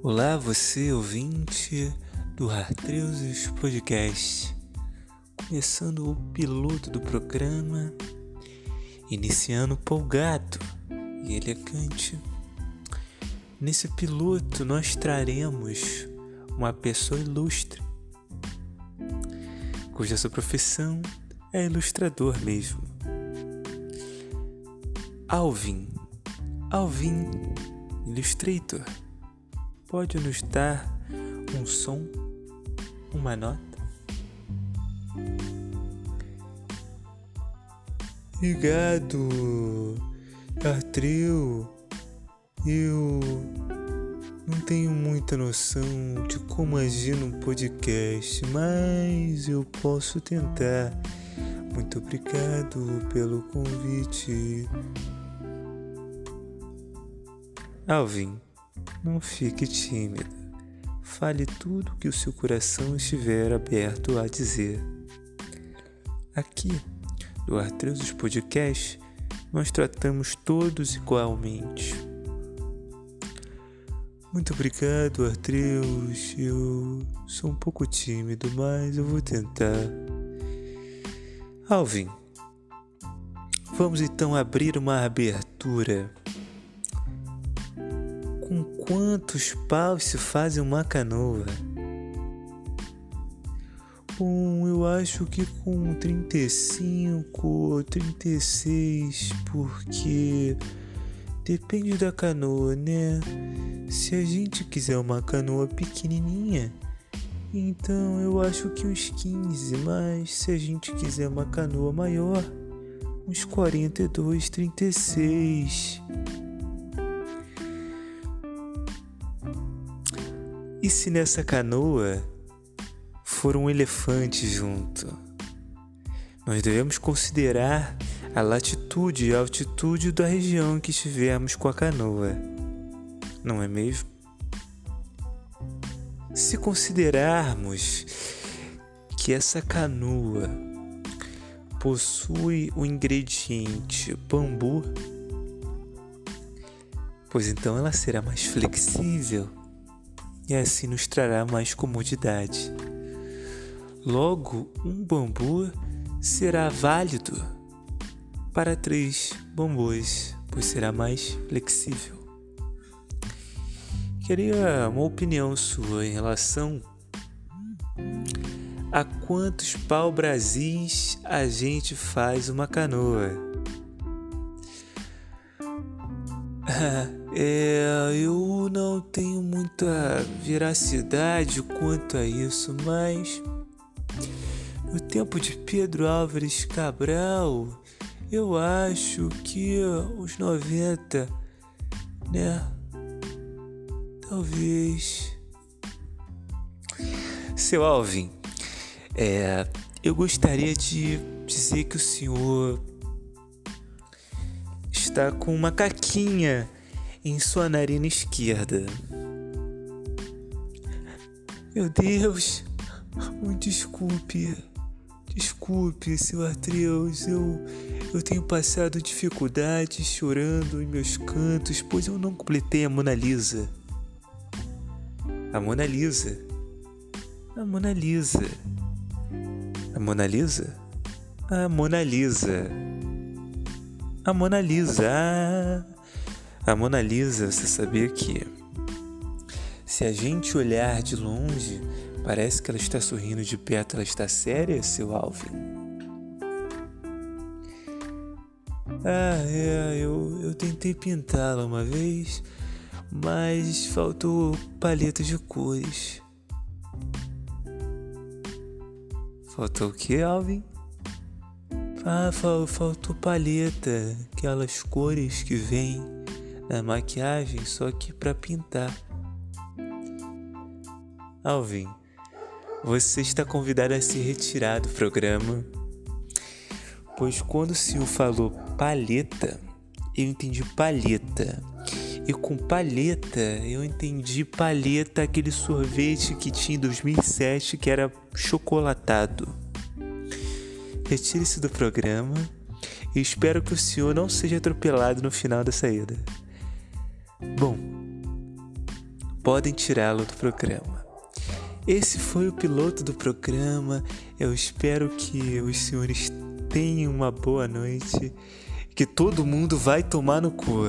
Olá, você ouvinte do Artreuses Podcast. Começando o piloto do programa, iniciando polgado e elegante. Nesse piloto, nós traremos uma pessoa ilustre, cuja sua profissão é ilustrador mesmo. Alvin, Alvin Illustrator pode nos dar um som, uma nota? Obrigado, Artreu. Eu não tenho muita noção de como agir num podcast, mas eu posso tentar. Muito obrigado pelo convite. Alvin. Não fique tímida. Fale tudo que o seu coração estiver aberto a dizer. Aqui, do Artreusos Podcast, nós tratamos todos igualmente. Muito obrigado, Artreus. Eu sou um pouco tímido, mas eu vou tentar. Alvin, vamos então abrir uma abertura quantos paus se faz uma canoa? Bom, eu acho que com 35 ou 36, porque depende da canoa, né? Se a gente quiser uma canoa pequenininha, então eu acho que uns 15, mas se a gente quiser uma canoa maior, uns 42, 36. E se nessa canoa for um elefante junto? Nós devemos considerar a latitude e a altitude da região que estivermos com a canoa, não é mesmo? Se considerarmos que essa canoa possui o ingrediente bambu, pois então ela será mais flexível e assim nos trará mais comodidade. Logo, um bambu será válido para três bambus, pois será mais flexível. Queria uma opinião sua em relação a quantos pau-brasis a gente faz uma canoa. É, eu não tenho muita veracidade quanto a isso, mas no tempo de Pedro Álvares Cabral, eu acho que os 90, né? Talvez. Seu Alvin, é, eu gostaria de dizer que o senhor está com uma caquinha em sua narina esquerda. Meu Deus, me desculpe, desculpe, seu Atreus, eu, eu tenho passado dificuldades chorando em meus cantos, pois eu não completei a Mona Lisa. A Mona Lisa. A Mona Lisa. A Mona Lisa? A Mona Lisa. A Mona Lisa. A Mona Lisa, você sabia que se a gente olhar de longe, parece que ela está sorrindo de perto, ela está séria, seu Alvin? Ah, é, eu, eu tentei pintá-la uma vez, mas faltou paleta de cores. Faltou o que, Alvin? Ah, faltou paleta, aquelas cores que vêm na maquiagem só que para pintar. Alvin, você está convidado a se retirar do programa, pois quando o senhor falou palheta, eu entendi palheta. E com palheta, eu entendi palheta, aquele sorvete que tinha em 2007 que era chocolatado. Retire-se do programa e espero que o senhor não seja atropelado no final da saída. Bom, podem tirá-lo do programa. Esse foi o piloto do programa. Eu espero que os senhores tenham uma boa noite. Que todo mundo vai tomar no cu.